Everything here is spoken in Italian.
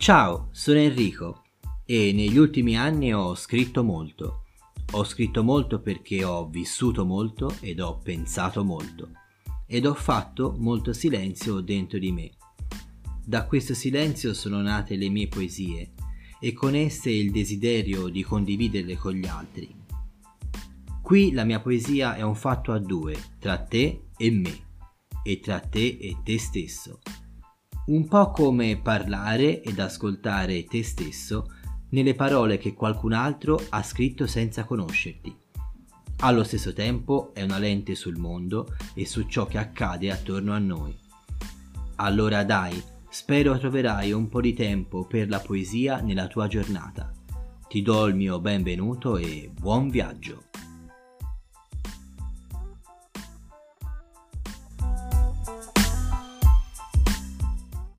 Ciao, sono Enrico e negli ultimi anni ho scritto molto. Ho scritto molto perché ho vissuto molto ed ho pensato molto ed ho fatto molto silenzio dentro di me. Da questo silenzio sono nate le mie poesie e con esse il desiderio di condividerle con gli altri. Qui la mia poesia è un fatto a due, tra te e me, e tra te e te stesso un po' come parlare ed ascoltare te stesso nelle parole che qualcun altro ha scritto senza conoscerti. Allo stesso tempo è una lente sul mondo e su ciò che accade attorno a noi. Allora dai, spero troverai un po' di tempo per la poesia nella tua giornata. Ti do il mio benvenuto e buon viaggio.